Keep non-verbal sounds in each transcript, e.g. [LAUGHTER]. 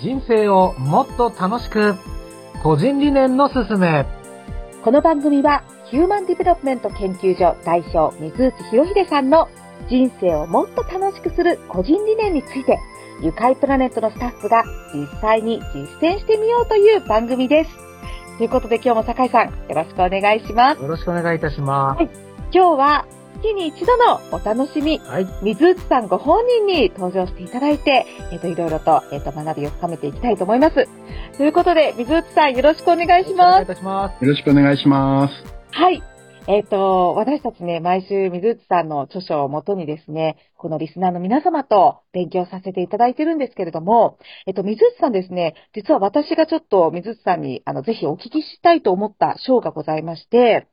人生をもっと楽しく個人理念のすすめこの番組はヒューマンディベロップメント研究所代表水内博秀さんの人生をもっと楽しくする個人理念について愉快プラネットのスタッフが実際に実践してみようという番組です。ということで今日も酒井さんよろしくお願いします。よろしくお願いいたします。今日は月に一度のお楽しみ、はい。水内さんご本人に登場していただいて、えっ、と、いろいろと、えっ、と、学びを深めていきたいと思います。ということで、水内さんよろしくお願いしお願いいます。たします。よろしくお願いします。はい。えっ、と、私たちね、毎週水内さんの著書をもとにですね、このリスナーの皆様と勉強させていただいてるんですけれども、えっ、と、水内さんですね、実は私がちょっと水内さんに、あの、ぜひお聞きしたいと思った章がございまして、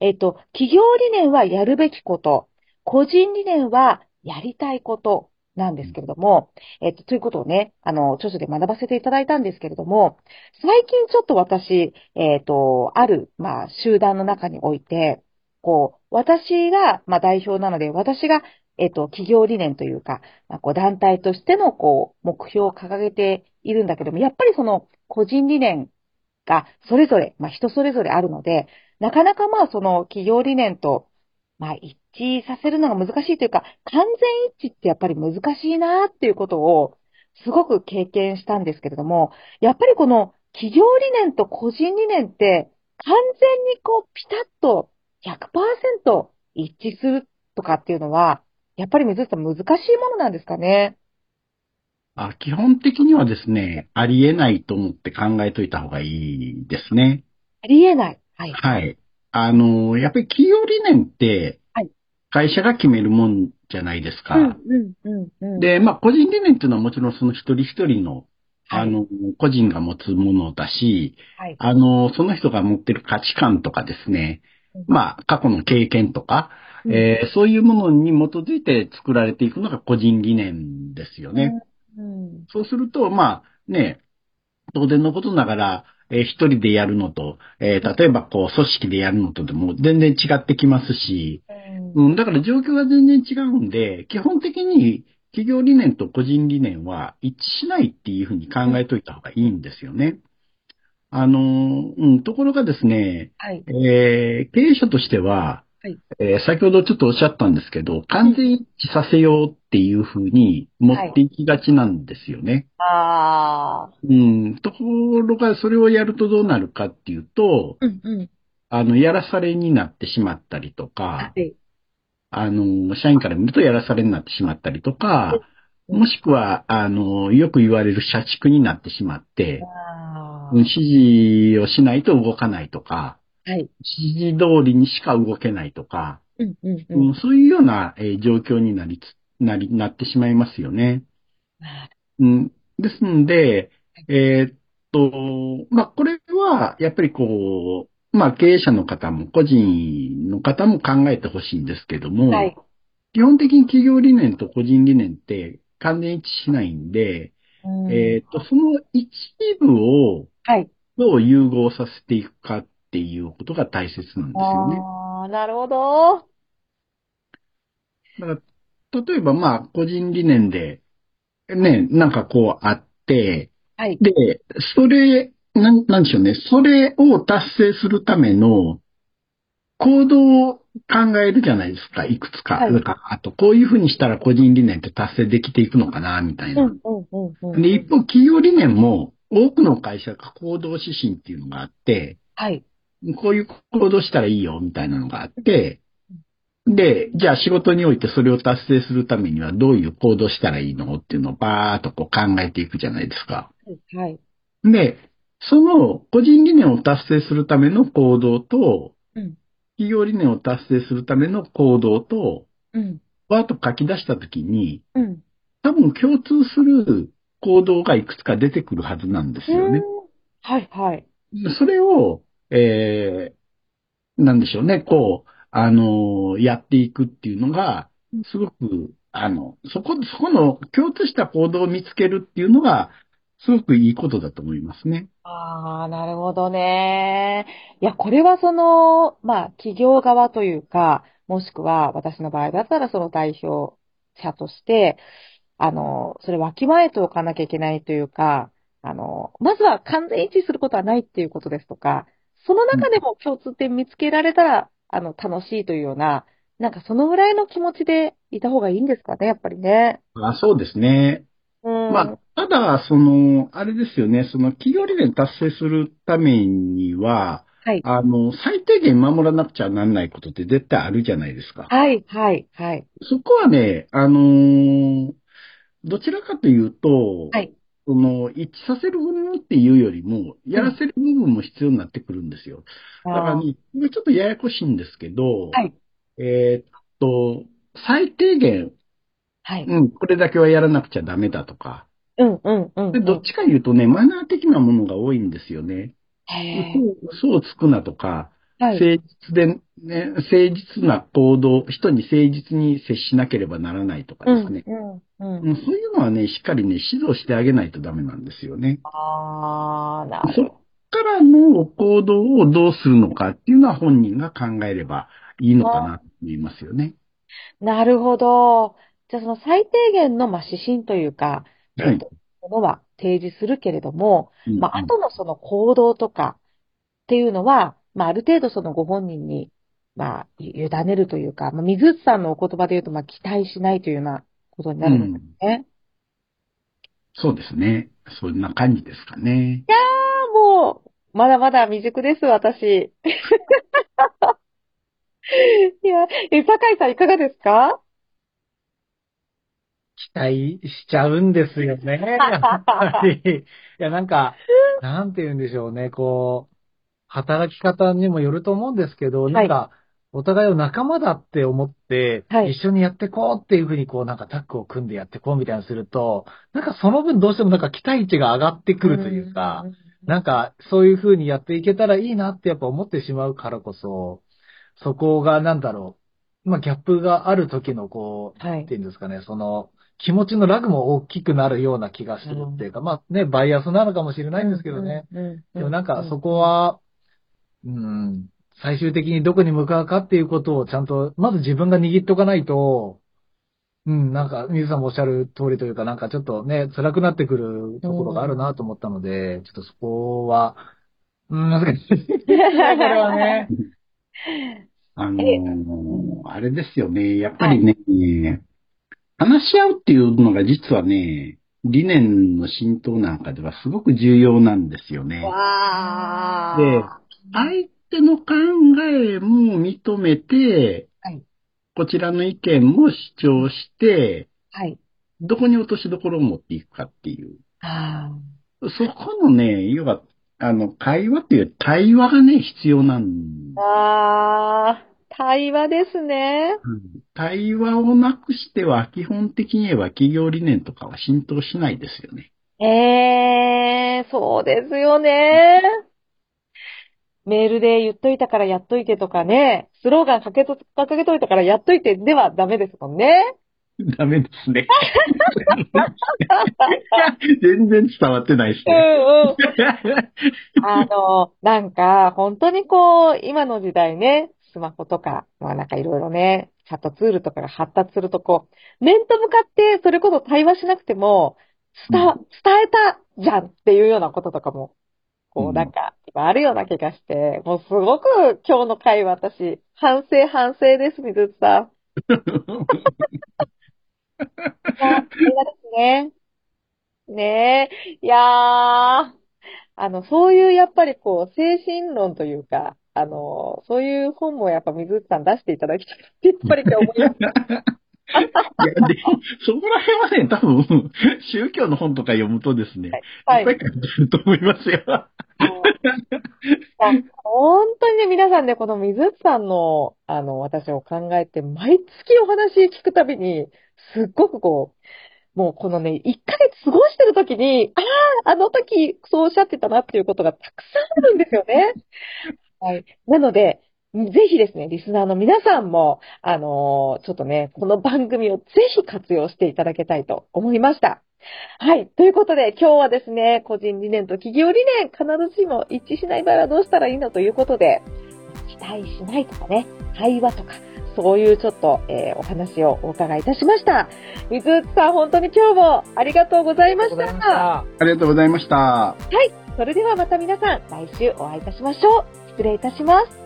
えっ、と、企業理念はやるべきこと、個人理念はやりたいことなんですけれども、えっ、と、ということをね、あの、著書で学ばせていただいたんですけれども、最近ちょっと私、えっ、と、ある、まあ、集団の中において、こう、私が、まあ、代表なので、私が、えっ、と、企業理念というか、まあ、こう、団体としての、こう、目標を掲げているんだけども、やっぱりその、個人理念が、それぞれ、まあ、人それぞれあるので、なかなかまあ、その、企業理念と、まあ、一致させるのが難しいというか、完全一致ってやっぱり難しいなっていうことを、すごく経験したんですけれども、やっぱりこの企業理念と個人理念って完全にこうピタッと100%一致するとかっていうのは、やっぱり水内さん難しいものなんですかね？あ基本的にはですね、ありえないと思って考えといた方がいいですね。ありえない。はい。はい。あの、やっぱり企業理念ってはい、会社が決めるもんじゃないですか。うん、うん、うん、うん。で、まあ、個人理念っていうのはもちろんその一人一人の、はいあの、個人が持つものだし、はい。あの、その人が持ってる価値観とかですね、まあ、過去の経験とか、うんえーそういうものに基づいて作られていくのが個人理念ですよね。うん。そうすると、まあ、ね、当然のことながら、えー一人でやるのと、えー例えばこう、組織でやるのとでも全然違ってきますし、うん。うん、だから状況が全然違うんで、基本的に企業理念と個人理念は一致しないっていうふうに考えといた方がいいんですよね。あの、うん、ところがですね、はい。えー経営者としては、はいえー先ほどちょっとおっしゃったんですけど、完全一致させようっていうふうに持っていきがちなんですよね。ああ。うん、ところがそれをやるとどうなるかっていうと、うん、うん。あの、やらされになってしまったりとかは、い。あの、社員から見るとやらされになってしまったりとか、もしくは、あの、よく言われる社畜になってしまって、指示をしないと動かないとか。指示通りにしか動けないとか、うん、うん、ううんん。そういうような、えー状況になりつ、なり、なってしまいますよね。うん、ですので、えーっと、まあ、これは、やっぱりこう、まあ、経営者の方も、個人の方も考えてほしいんですけども、はい。基本的に企業理念と個人理念って完全一致しないんで、うんえーっと、その一部をはい。どう融合させていくかっていうことが大切なんですよね。ああ、なるほど。だから、例えばまあ、個人理念で、ね、なんかこうあって、はい。で、それ、なん、なんでしょうね。それを達成するための行動を考えるじゃないですか。いくつか。はいあと、こういうふうにしたら個人理念って達成できていくのかな、みたいな。うん、うん、うん、うん。で、一方、企業理念も多くの会社が行動指針っていうのがあって、はい。こういう行動したらいいよ、みたいなのがあって、で、じゃあ仕事においてそれを達成するためにはどういう行動したらいいのっていうのをバーっとこう考えていくじゃないですか。はい。で、その個人理念を達成するための行動と、うん企業理念を達成するための行動と、うん。バーッと書き出したときに、うん。多分共通する行動がいくつか出てくるはずなんですよね。はい、はい。それを、えー、なんでしょうね、こう、あのーやっていくっていうのが、すごく、あの、そこ、そこの共通した行動を見つけるっていうのが、すごくいいことだと思いますね。ああ、なるほどね。いや、これはその、まあ、企業側というか、もしくは私の場合だったらその代表者として、あの、それわきまえておかなきゃいけないというか、あの、まずは完全一致することはないっていうことですとか、その中でも共通点見つけられたら、あの、楽しいというような、なんかそのぐらいの気持ちでいた方がいいんですかね、やっぱりね。あそうですね。うん。まあ、ただ、その、あれですよね、その企業理念達成するためには、はい。あの、最低限守らなくちゃなんないことって絶対あるじゃないですか。はい、はい、はい。そこはね、あのーどちらかというと、はいその、一致させる部分っていうよりも、やらせる部分も必要になってくるんですよ。だからね、ちょっとややこしいんですけど、はいえーっと、最低限、はい。うん、これだけはやらなくちゃダメだとか、うん、うん、うん。で、どっちか言うとね、マナー的なものが多いんですよね。へ嘘嘘をつくなとか。誠実で、ね、誠実な行動、人に誠実に接しなければならないとかですね。うん、うん、うん。うんそういうのはね、しっかりね、指導してあげないとダメなんですよね。あー、なるそっからの行動をどうするのかっていうのは本人が考えればいいのかなと思いますよね。なるほど。じゃあその最低限の、まあ、指針というか、はいえっとものは提示するけれども、うんまあ、後のその行動とかっていうのは、まあ、ある程度そのご本人に、まあ、委ねるというか、まあ、水内さんのお言葉で言うと、まあ、期待しないというようなことになるんですね。そうですね。そんな感じですかね。ああ、もう、まだまだ未熟です、私。[LAUGHS] いや、え、酒井さんいかがですか？期待しちゃうんですよね。やっぱり。いや、なんか、なんて言うんでしょうね、こう、働き方にもよると思うんですけど、なんか、お互いを仲間だって思って、はい。一緒にやってこうっていうふうにこうなんかタッグを組んでやってこうみたいなのすると、なんかその分どうしてもなんか期待値が上がってくるというか、なんかそういうふうにやっていけたらいいなってやっぱ思ってしまうからこそ、そこがなんだろう、まあギャップがある時のこう、はい。なんていうんですかね、その気持ちのラグも大きくなるような気がするっていうか、まあね、バイアスなのかもしれないんですけどね。うん。うん。でもなんかそこ、は、うん、最終的にどこに向かうかっていうことをちゃんと、まず自分が握っとかないと、うん、なんか、水さんもおっしゃる通りというか、なんかちょっとね、辛くなってくるところがあるなと思ったので、ちょっとそこは、うん、難しい [LAUGHS] これはね。あのーあれですよね。やっぱりね、話し合うっていうのが実はね、理念の浸透なんかではすごく重要なんですよね。わー。で相手の考えも認めて、はいこちらの意見も主張して、はい。どこに落としどころを持っていくかっていう。あそこのね、要は、あの、会話っていう対話がね、必要なんーあー、対話ですね。うん対話をなくしては、基本的には企業理念とかは浸透しないですよね。えー、そうですよね。メールで言っといたからやっといてとかね、スローガンかけと、掲げといたからやっといてではダメですもんね。[LAUGHS] ダメですね。[LAUGHS] 全然伝わってないですうんね。うん。あの、なんか、本当にこう、今の時代ね、スマホとか、まあなんかいろいろね、チャットツールとかが発達するとこう、面と向かってそれこそ対話しなくても、伝、伝えたじゃんっていうようなこととかも、こううんなんか、今あるような気がして、もうすごく今日の回は私、反省反省です、水内さん。いや、映画ですね。ねえ。いやー、あの、そういうやっぱりこう、精神論というか、あの、そういう本もやっぱ水内さん出していただきたいって、やっぱり今日思いました。[LAUGHS] いや、で、そこら辺はね、多分、宗教の本とか読むとですね、はいい。っぱい書いてると思いますよ。はい本当にね、皆さんね、この水内さんの、あの、私を考えて、毎月お話聞くたびに、すっごくこう、もうこのね、1ヶ月過ごしてる時に、ああ、あの時そうおっしゃってたなっていうことがたくさんあるんですよね。はい。なので、ぜひですね、リスナーの皆さんも、あのーちょっとね、この番組をぜひ活用していただきたいと思いました。はい。ということで、今日はですね、個人理念と企業理念、必ずしも一致しない場合はどうしたらいいのということで、期待しないとかね、対話とか、そういうちょっと、えーお話をお伺いいたしました。水内さん、本当に今日もありがとうございましありがとうございまた。した。ありがとうござい。それではまた皆さん、来週お会いいたしましょう。失礼いたします。